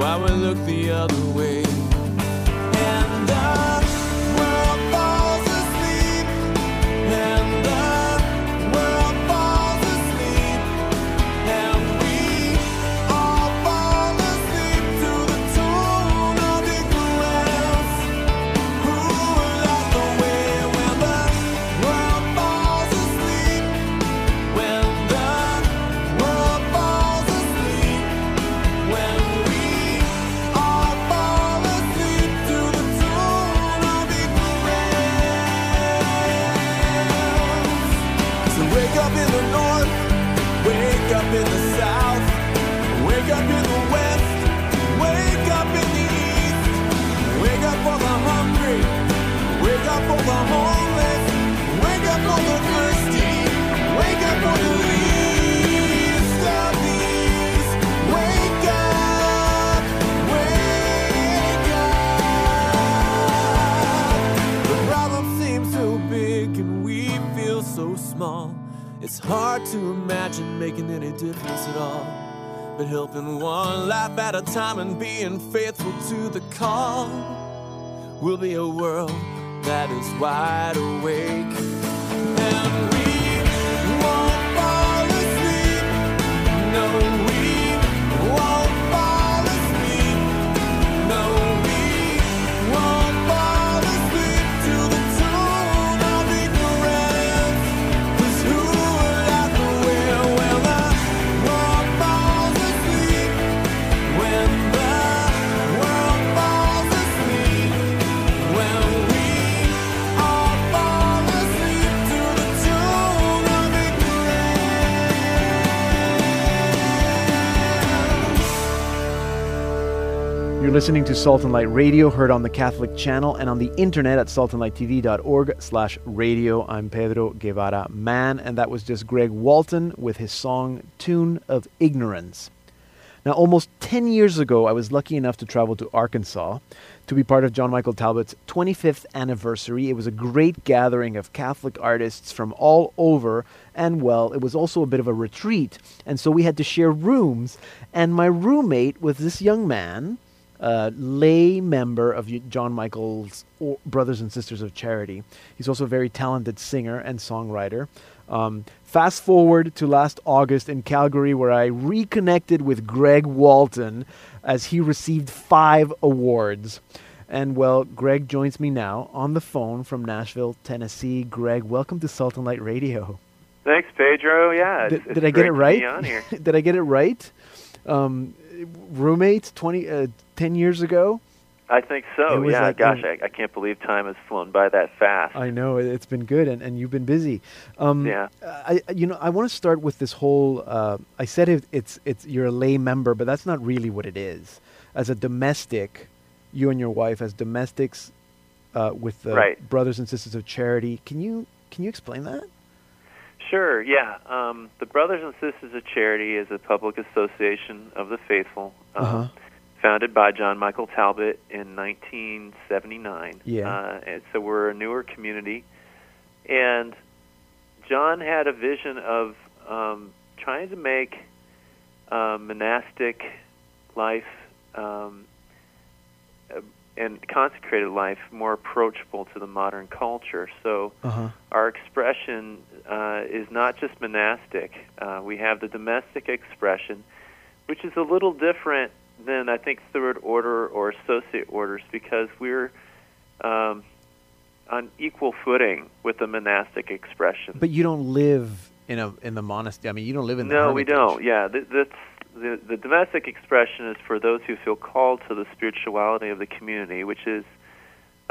while we look the other way. In the north, wake up in the south, wake up in the west, wake up in the east, wake up for the hungry, wake up for the homeless, wake up for the thirsty, wake up for the least of these. Wake up, wake up. The problem seems so big and we feel so small. It's hard to imagine making any difference at all. But helping one life at a time and being faithful to the call will be a world that is wide awake. And we You're listening to Salt and Light Radio, heard on the Catholic channel and on the internet at saltandlighttv.org slash radio. I'm Pedro Guevara Mann, and that was just Greg Walton with his song Tune of Ignorance. Now, almost 10 years ago, I was lucky enough to travel to Arkansas to be part of John Michael Talbot's 25th anniversary. It was a great gathering of Catholic artists from all over, and well, it was also a bit of a retreat, and so we had to share rooms. And my roommate was this young man, a lay member of John Michael's Brothers and Sisters of Charity. He's also a very talented singer and songwriter. Um, fast forward to last August in Calgary, where I reconnected with Greg Walton as he received five awards. And well, Greg joins me now on the phone from Nashville, Tennessee. Greg, welcome to Salt and Light Radio. Thanks, Pedro. Yeah, it's, Did, it's did I get it right? be on here. did I get it right? Um, roommate, 20, uh, 10 years ago? I think so. Yeah, like, gosh, I, I can't believe time has flown by that fast. I know it- it's been good, and, and you've been busy. Um, Yeah. I, I- you know, I want to start with this whole. Uh, I said it, it's it's you're a lay member, but that's not really what it is. As a domestic, you and your wife as domestics uh, with the Right. Brothers and Sisters of Charity. Can you can you explain that? Sure, yeah. Um, the Brothers and Sisters of Charity is a public association of the faithful, um, Uh-huh. founded by John Michael Talbot in 1979. Yeah. Uh, and so we're a newer community. And John had a vision of um, trying to make uh, monastic life um, and consecrated life more approachable to the modern culture. So Uh-huh. our expression uh, is not just monastic. Uh, we have the domestic expression, which is a little different than I think third order or associate orders because we're um, on equal footing with the monastic expression. But you don't live in a in the monastery. I mean, you don't live in the no, we don't. Yeah, th- that's the the domestic expression is for those who feel called to the spirituality of the community, which is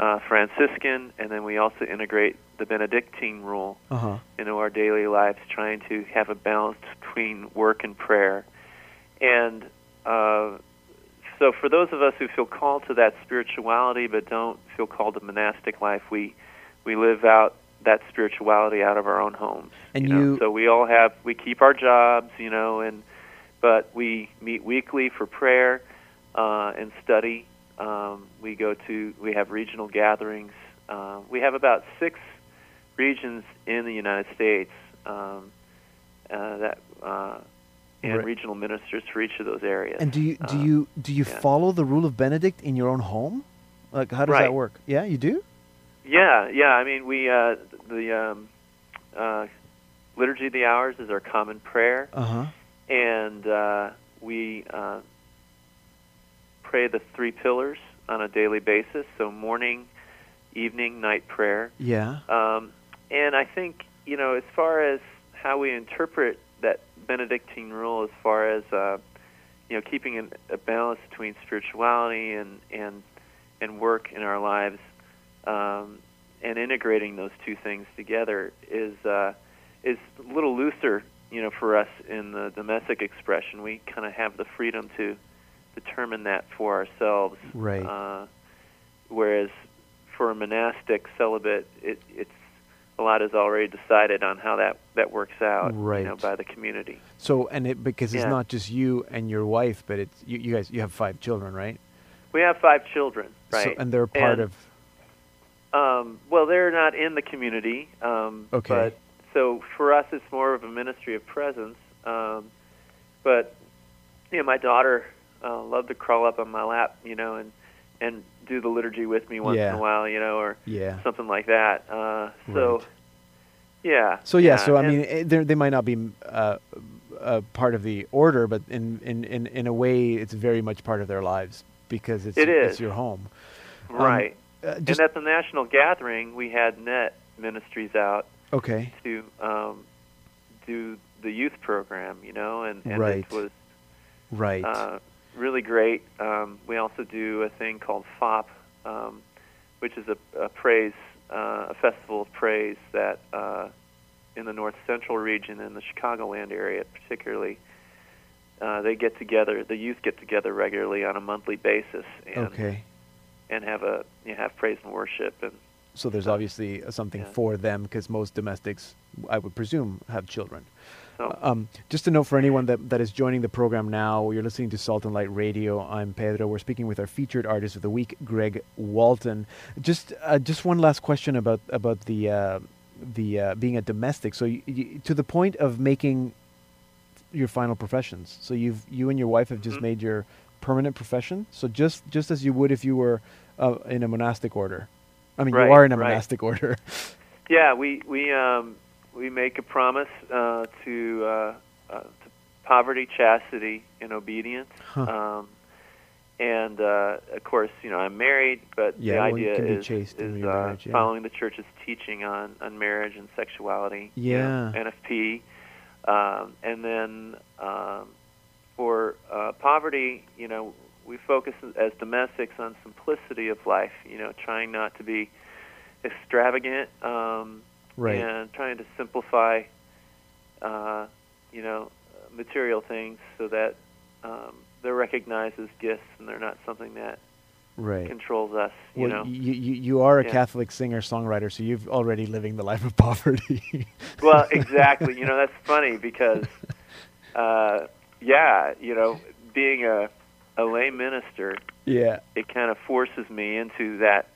uh, Franciscan, and then we also integrate the Benedictine rule Uh-huh. into our daily lives, trying to have a balance between work and prayer. And uh, so, for those of us who feel called to that spirituality but don't feel called to monastic life, we we live out that spirituality out of our own homes. And you, know? you- so we all have we keep our jobs, you know, and but we meet weekly for prayer uh, and study. Um, we go to we have regional gatherings. Uh, we have about six regions in the United States um, uh, that uh, and Right. regional ministers for each of those areas. And do you do Uh, you do you yeah. follow the rule of Benedict in your own home? Like, how does Right. that work? Yeah, you do. Yeah, yeah. I mean, we uh, the um, uh, liturgy of the hours is our common prayer, Uh huh. And uh, we uh, pray the three pillars on a daily basis. So morning, evening, night prayer. Yeah. Um, and I think you know, as far as how we interpret that Benedictine rule, as far as uh, you know, keeping an, a balance between spirituality and and and work in our lives, um, and integrating those two things together is uh, is a little looser, you know, for us in the domestic expression. We kind of have the freedom to determine that for ourselves. Right. Uh, whereas for a monastic celibate, it, it's a lot is already decided on how that that works out, Right. you know, by the community. So, and it because it's Yeah. not just you and your wife, but it's you, you guys. You have five children, right? We have five children, right? So, and they're part And, of. Um, well, they're not in the community. Um, Okay. But so for us, it's more of a ministry of presence. Um, but you know, my daughter uh, loved to crawl up on my lap, you know, and and do the liturgy with me once Yeah. in a while, you know, or Yeah. something like that. Uh, so, Right. yeah. So yeah, so I and- mean, eh, they they might not be uh, uh, part of the order, but in, in, in, in a way, it's very much part of their lives because it's It it's your home. Um, right. uh, and at the national gathering, we had net ministries out Okay. to um, do the youth program, you know, and, and Right. it was Right. uh, really great. Um, we also do a thing called FOP, um, which is a, a praise, uh, a festival of praise that uh, in the North Central region and the Chicagoland area, particularly, uh, they get together. The youth get together regularly on a monthly basis, and okay. and have a you know, have praise and worship and So there's obviously uh, something Yeah. for them because most domestics, I would presume, have children. so. Um, just to note for anyone that, that is joining the program now, you're listening to Salt and Light Radio. I'm Pedro. We're speaking with our featured artist of the week, Greg Walton. Just uh, just one last question about about the uh, the uh, being a domestic. So you, you, to the point of making your final professions. So you've you and your wife have just Mhm. made your permanent profession. So just just as you would if you were uh, in a monastic order. I mean, Right, you are in a right. monastic order. Yeah, we we um, we make a promise uh, to, uh, uh, to poverty, chastity, and obedience. Huh. Um, and uh, of course, you know, I'm married, but Yeah, the idea be is, is uh, marriage, yeah. following the church's teaching on, on marriage and sexuality. you know, Yeah. NFP, um, and then um, for uh, poverty, you know, we focus as domestics on simplicity of life. You know, trying not to be extravagant. Um, Right. and trying to simplify, uh, you know, material things so that um, they're recognized as gifts and they're not something that right. controls us. You well, know. you, you, you are a Yeah. Catholic singer songwriter, so you've already living the life of poverty. well, exactly. You know, that's funny because, uh, yeah, you know, being a a lay minister, yeah. it kind of forces me into that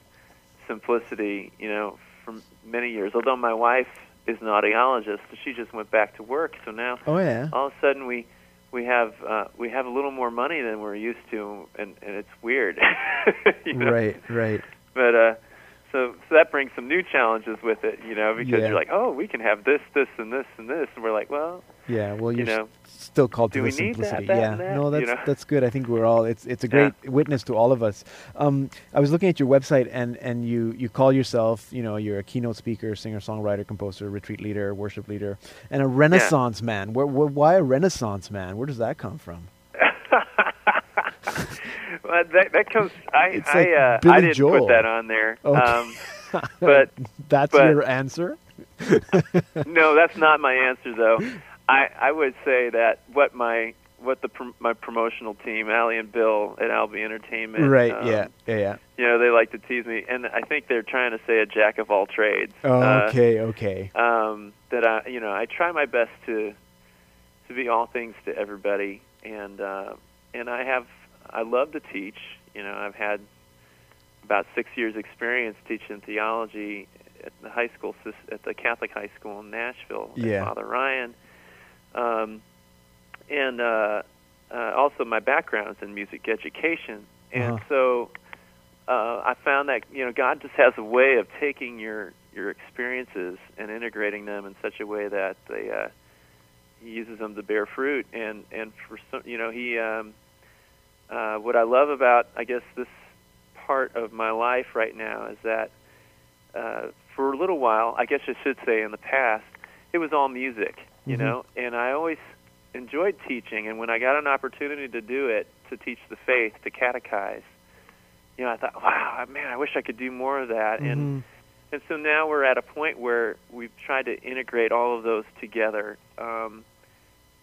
simplicity. You know, for many years. Although my wife is an audiologist, so she just went back to work. So now Oh yeah. all of a sudden we we have uh, we have a little more money than we're used to, and and it's weird. you know? Right, right. But uh, so so that brings some new challenges with it, you know, because Yeah. you're like, oh, we can have this, this, and this, and this, and we're like, well, Yeah, well, You know, still called to do the need that, simplicity. that, yeah, that, no, you that's know? that's good. I think we're all. It's it's a Yeah. great witness to all of us. Um, I was looking at your website, and and you you call yourself, you know, you're a keynote speaker, singer, songwriter, composer, retreat leader, worship leader, and a Renaissance man. Where, where, why a Renaissance man? Where does that come from? well, that that comes. I It's I like uh, Billy I didn't Joel. put that on there. Okay. Um, but that's but- your answer. no, that's not my answer though. I I would say that what my what the my promotional team, Allie and Bill at Albee Entertainment, right. um, yeah. Yeah. Yeah. you know, they like to tease me, and I think they're trying to say a jack of all trades. Oh, Uh, okay. okay. um, that I, you know, I try my best to to be all things to everybody, and uh, and I have, I love to teach. You know, I've had about six years experience teaching theology at the high school at the Catholic high school in Nashville. Yeah. Father Ryan, um, and uh, uh, also my background is in music education, and Uh-huh. so uh, I found that you know God just has a way of taking your your experiences and integrating them in such a way that they uh, He uses them to bear fruit. And and for some, you know, He um, uh, what I love about I guess this part of my life right now is that uh, for a little while, I guess I should say in the past, it was all music, you Mhm. know, and I always enjoyed teaching. And when I got an opportunity to do it, to teach the faith, to catechize, you know, I thought, wow, man, I wish I could do more of that. And Mhm. and so now we're at a point where we've tried to integrate all of those together, um,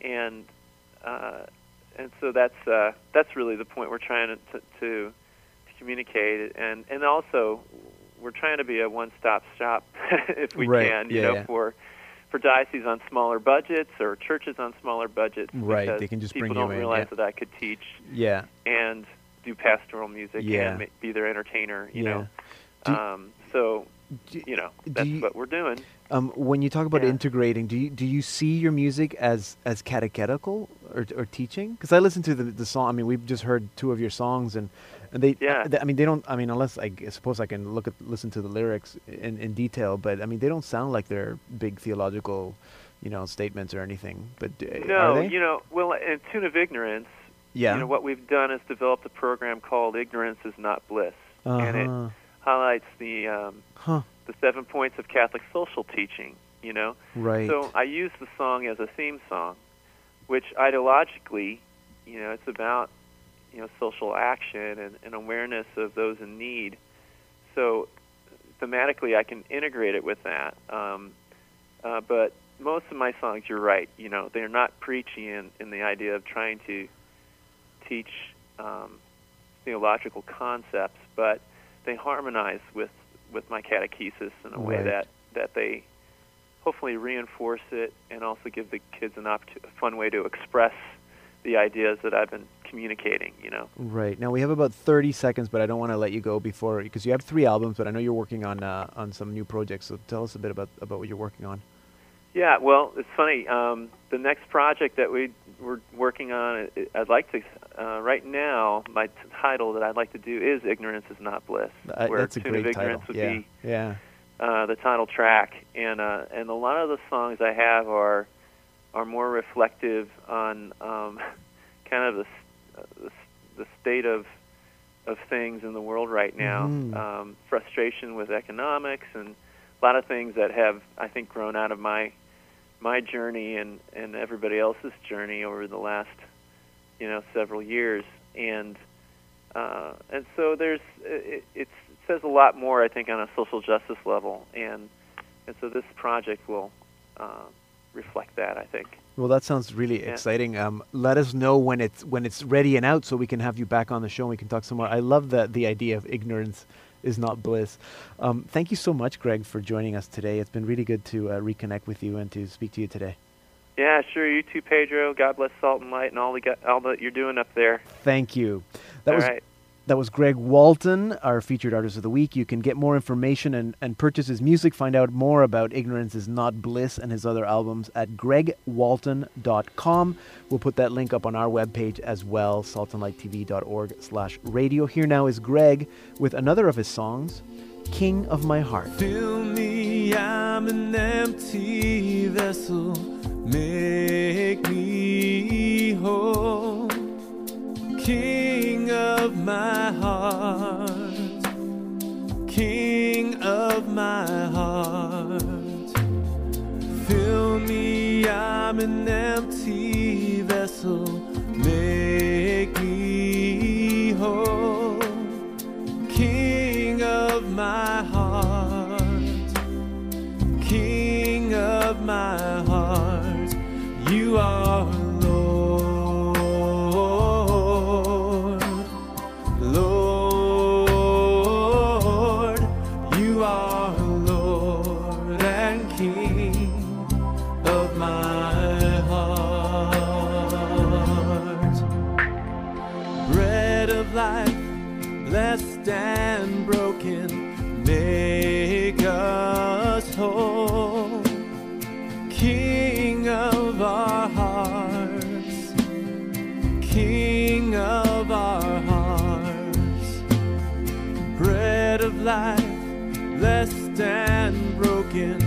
and uh, and so that's uh, that's really the point we're trying to, to, to communicate, and and also we're trying to be a one-stop shop if we Right, can, you yeah, know, yeah. for for dioceses on smaller budgets or churches on smaller budgets. Right, they can just people bring you don't in, realize yeah. that I could teach Yeah. and do pastoral music Yeah. and be their entertainer, you know. Do- um, so do- you know that's you- what we're doing. Um, when you talk about Yeah. integrating, do you do you see your music as as catechetical or or teaching? Because I listened to the the song. I mean, we've just heard two of your songs, and and they. Yeah. I, I mean, they don't. I mean, unless I suppose I can look at listen to the lyrics in in detail, but I mean, they don't sound like they're big theological, you know, statements or anything. But No, you know, well, in Tune of Ignorance, yeah. you know, what we've done is developed a program called Ignorance is Not Bliss, and it Uh-huh. highlights the um, Huh. The seven points of Catholic social teaching. You know, Right. so I use the song as a theme song, which ideologically, you know, it's about you know social action and, and awareness of those in need. So thematically, I can integrate it with that. Um, uh, but most of my songs, you're right. You know, they're not preachy in, in the idea of trying to teach um, theological concepts, but they harmonize with with my catechesis in a way that that they hopefully reinforce it and also give the kids an opportu- a fun way to express the ideas that I've been communicating. You know. Right now we have about thirty seconds, but I don't want to let you go before because you have three albums, but I know you're working on uh, on some new projects. So tell us a bit about about what you're working on. Yeah, well, it's funny. Um, the next project that we we're working on, I- I'd like to. Uh, right now, my t- title that I'd like to do is "Ignorance is Not Bliss," Uh, where that's a "Tune great of title. Ignorance" would Yeah, be yeah. uh, the title track, and uh, and a lot of the songs I have are are more reflective on um, kind of the, s- uh, the s- the state of of things in the world right now. Mhm. Um, frustration with economics and a lot of things that have I think grown out of my my journey and and everybody else's journey over the last you know several years and uh, and so there's it, it says a lot more I think on a social justice level and and so this project will uh, reflect that I think Well, that sounds really Yeah. exciting. Um, let us know when it's when it's ready and out, so we can have you back on the show and we can talk some more. I love the the idea of ignorance is not bliss. Um, thank you so much, Greg, for joining us today. It's been really good to uh, reconnect with you and to speak to you today. yeah sure you too Pedro God bless Salt and Light and all the all that you're doing up there Thank you. That All was right. That was Greg Walton, our featured artist of the week. You can get more information and, and purchase his music, find out more about Ignorance is Not Bliss and his other albums at gregwalton.com. We'll put that link up on our webpage as well, saltandlighttv.org slash radio. Here now is Greg with another of his songs, King of My Heart. Fill me, I'm an empty vessel. Make me whole. King of my heart. King of my heart. Fill me, I'm an empty vessel. Make me whole. King of my heart, King of my heart, you are and broken, make us whole. King of our hearts, King of our hearts, bread of life, blessed and broken,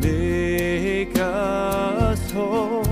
make us whole.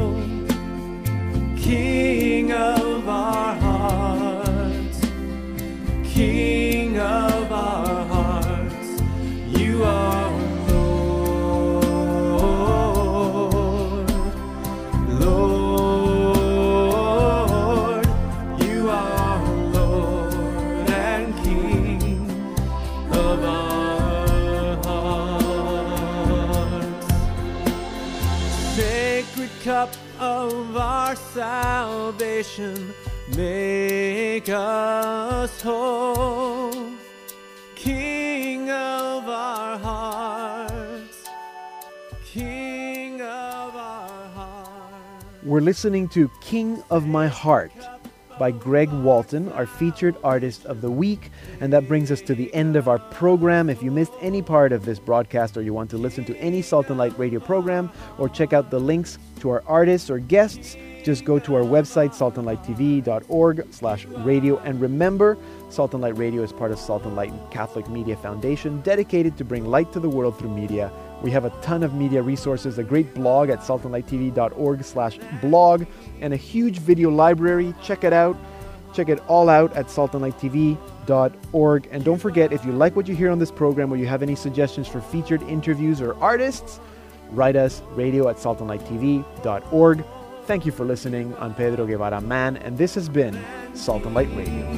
Our salvation, make us whole. King of our hearts, King of our hearts. We're listening to King of My Heart by Greg Walton, our featured artist of the week. And that brings us to the end of our program. If you missed any part of this broadcast or you want to listen to any Salt and Light radio program or check out the links to our artists or guests, just go to our website, saltandlighttv.org slash radio. And remember, Salt and Light Radio is part of Salt and Light Catholic Media Foundation, dedicated to bring light to the world through media. We have a ton of media resources, a great blog at saltandlighttv.org slash blog, and a huge video library. Check it out. Check it all out at saltandlighttv.org. And don't forget, if you like what you hear on this program or you have any suggestions for featured interviews or artists, write us radio at saltandlighttv.org. Thank you for listening. I'm Pedro Guevara Mann, and this has been Salt and Light Radio.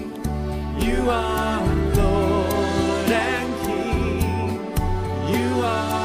You are Lord and King. You are.